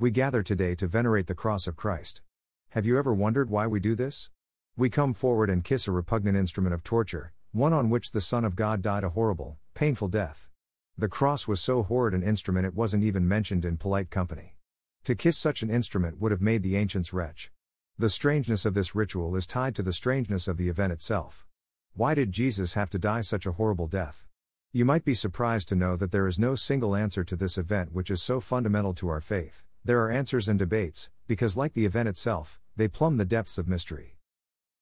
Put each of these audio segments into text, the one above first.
We gather today to venerate the cross of Christ. Have you ever wondered why we do this? We come forward and kiss a repugnant instrument of torture, one on which the Son of God died a horrible, painful death. The cross was so horrid an instrument it wasn't even mentioned in polite company. To kiss such an instrument would have made the ancients retch. The strangeness of this ritual is tied to the strangeness of the event itself. Why did Jesus have to die such a horrible death? You might be surprised to know that there is no single answer to this event which is so fundamental to our faith. There are answers and debates, because like the event itself, they plumb the depths of mystery.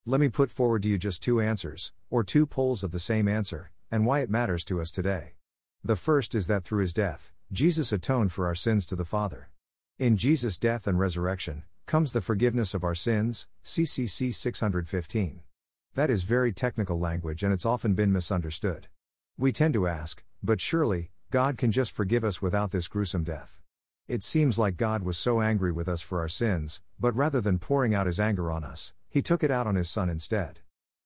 Let me put forward to you just two answers, or two poles of the same answer, and why it matters to us today. The first is that through his death, Jesus atoned for our sins to the Father. In Jesus' death and resurrection, comes the forgiveness of our sins, CCC 615. That is very technical language and it's often been misunderstood. We tend to ask, but surely, God can just forgive us without this gruesome death. It seems like God was so angry with us for our sins, but rather than pouring out his anger on us, he took it out on his son instead.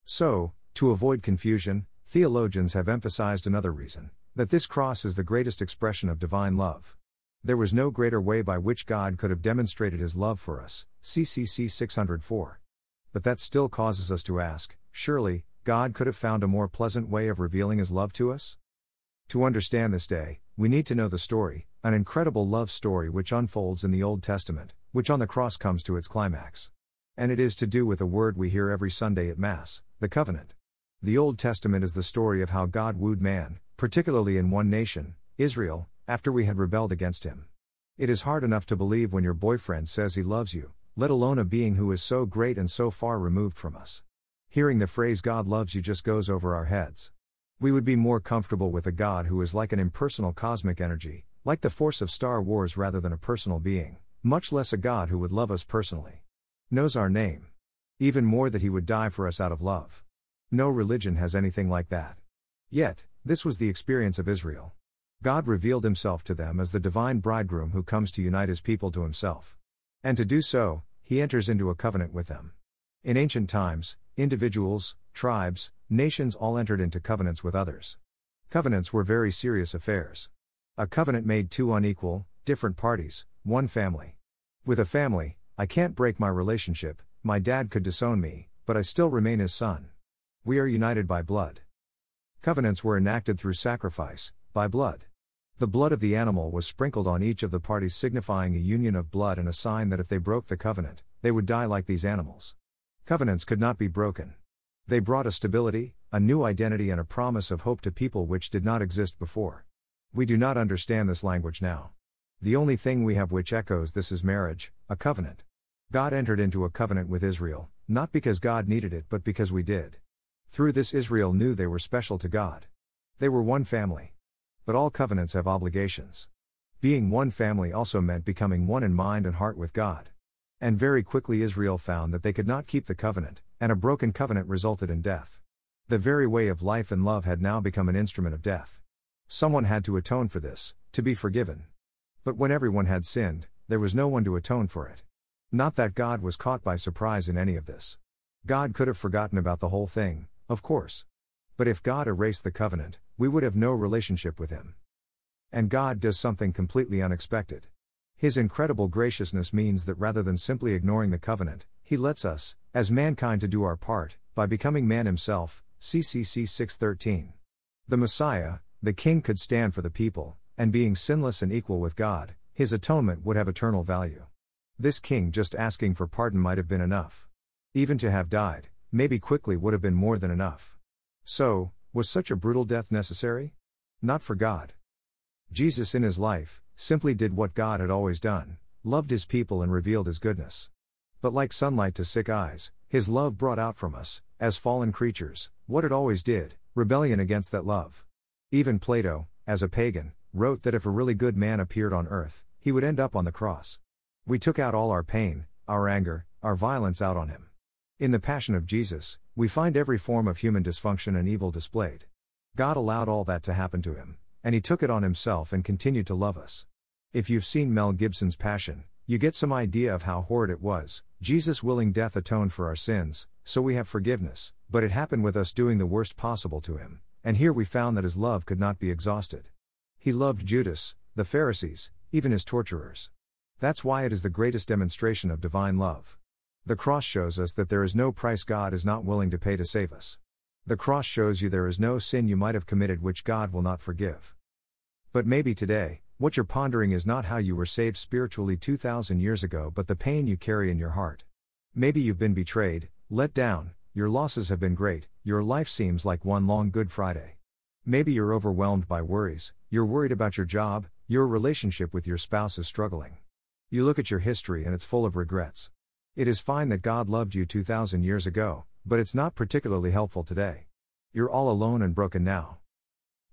So, to avoid confusion, theologians have emphasized another reason that this cross is the greatest expression of divine love. There was no greater way by which God could have demonstrated his love for us. CCC 604. But that still causes us to ask surely, God could have found a more pleasant way of revealing his love to us? To understand this day, we need to know the story, an incredible love story which unfolds in the Old Testament, which on the cross comes to its climax. And it is to do with a word we hear every Sunday at Mass the covenant. The Old Testament is the story of how God wooed man, particularly in one nation, Israel, after we had rebelled against him. It is hard enough to believe when your boyfriend says he loves you, let alone a being who is so great and so far removed from us. Hearing the phrase God loves you just goes over our heads. We would be more comfortable with a God who is like an impersonal cosmic energy, like the force of Star Wars rather than a personal being, much less a God who would love us personally. Knows our name. Even more that he would die for us out of love. No religion has anything like that. Yet, this was the experience of Israel. God revealed himself to them as the divine bridegroom who comes to unite his people to himself. And to do so, he enters into a covenant with them. In ancient times, individuals, tribes, nations all entered into covenants with others. Covenants were very serious affairs. A covenant made two unequal, different parties, one family. With a family, I can't break my relationship, my dad could disown me, but I still remain his son. We are united by blood. Covenants were enacted through sacrifice, by blood. The blood of the animal was sprinkled on each of the parties, signifying a union of blood and a sign that if they broke the covenant, they would die like these animals. Covenants could not be broken. They brought a stability, a new identity, and a promise of hope to people which did not exist before. We do not understand this language now. The only thing we have which echoes this is marriage, a covenant. God entered into a covenant with Israel, not because God needed it but because we did. Through this, Israel knew they were special to God. They were one family. But all covenants have obligations. Being one family also meant becoming one in mind and heart with God. And very quickly Israel found that they could not keep the covenant, and a broken covenant resulted in death. The very way of life and love had now become an instrument of death. Someone had to atone for this, to be forgiven. But when everyone had sinned, there was no one to atone for it. Not that God was caught by surprise in any of this. God could have forgotten about the whole thing, of course. But if God erased the covenant, we would have no relationship with Him. And God does something completely unexpected. His incredible graciousness means that rather than simply ignoring the covenant, He lets us, as mankind, to do our part, by becoming man Himself. CCC 613. The Messiah, the king could stand for the people, and being sinless and equal with God, his atonement would have eternal value. This king just asking for pardon might have been enough. Even to have died, maybe quickly would have been more than enough. So, was such a brutal death necessary? Not for God. Jesus in his life, simply did what God had always done loved his people and revealed his goodness. But like sunlight to sick eyes, his love brought out from us, as fallen creatures, what it always did rebellion against that love. Even Plato, as a pagan, wrote that if a really good man appeared on earth, he would end up on the cross. We took out all our pain, our anger, our violence out on him. In the Passion of Jesus, we find every form of human dysfunction and evil displayed. God allowed all that to happen to him, and he took it on himself and continued to love us. If you've seen Mel Gibson's Passion, you get some idea of how horrid it was. Jesus' willing death atoned for our sins, so we have forgiveness, but it happened with us doing the worst possible to him, and here we found that his love could not be exhausted. He loved Judas, the Pharisees, even his torturers. That's why it is the greatest demonstration of divine love. The cross shows us that there is no price God is not willing to pay to save us. The cross shows you there is no sin you might have committed which God will not forgive. But maybe today, what you're pondering is not how you were saved spiritually 2,000 years ago, but the pain you carry in your heart. Maybe you've been betrayed, let down, your losses have been great, your life seems like one long Good Friday. Maybe you're overwhelmed by worries, you're worried about your job, your relationship with your spouse is struggling. You look at your history and it's full of regrets. It is fine that God loved you 2,000 years ago, but it's not particularly helpful today. You're all alone and broken now.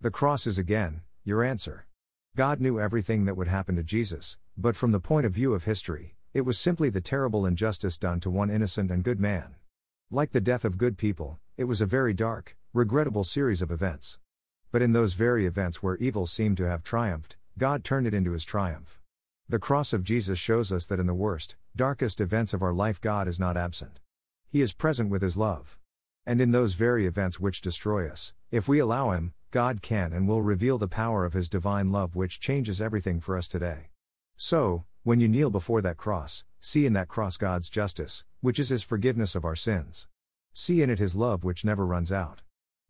The cross is again, your answer. God knew everything that would happen to Jesus, but from the point of view of history, it was simply the terrible injustice done to one innocent and good man. Like the death of good people, it was a very dark, regrettable series of events. But in those very events where evil seemed to have triumphed, God turned it into his triumph. The cross of Jesus shows us that in the worst, darkest events of our life, God is not absent. He is present with His love. And in those very events which destroy us, if we allow Him, God can and will reveal the power of His divine love which changes everything for us today. So, when you kneel before that cross, see in that cross God's justice, which is His forgiveness of our sins. See in it His love which never runs out.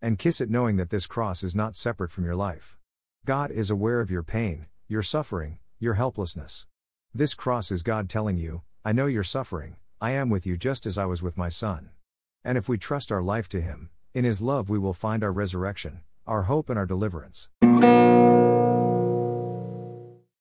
And kiss it knowing that this cross is not separate from your life. God is aware of your pain, your suffering, your helplessness. This cross is God telling you, I know you're suffering, I am with you just as I was with my son. And if we trust our life to him, in his love we will find our resurrection, our hope, and our deliverance.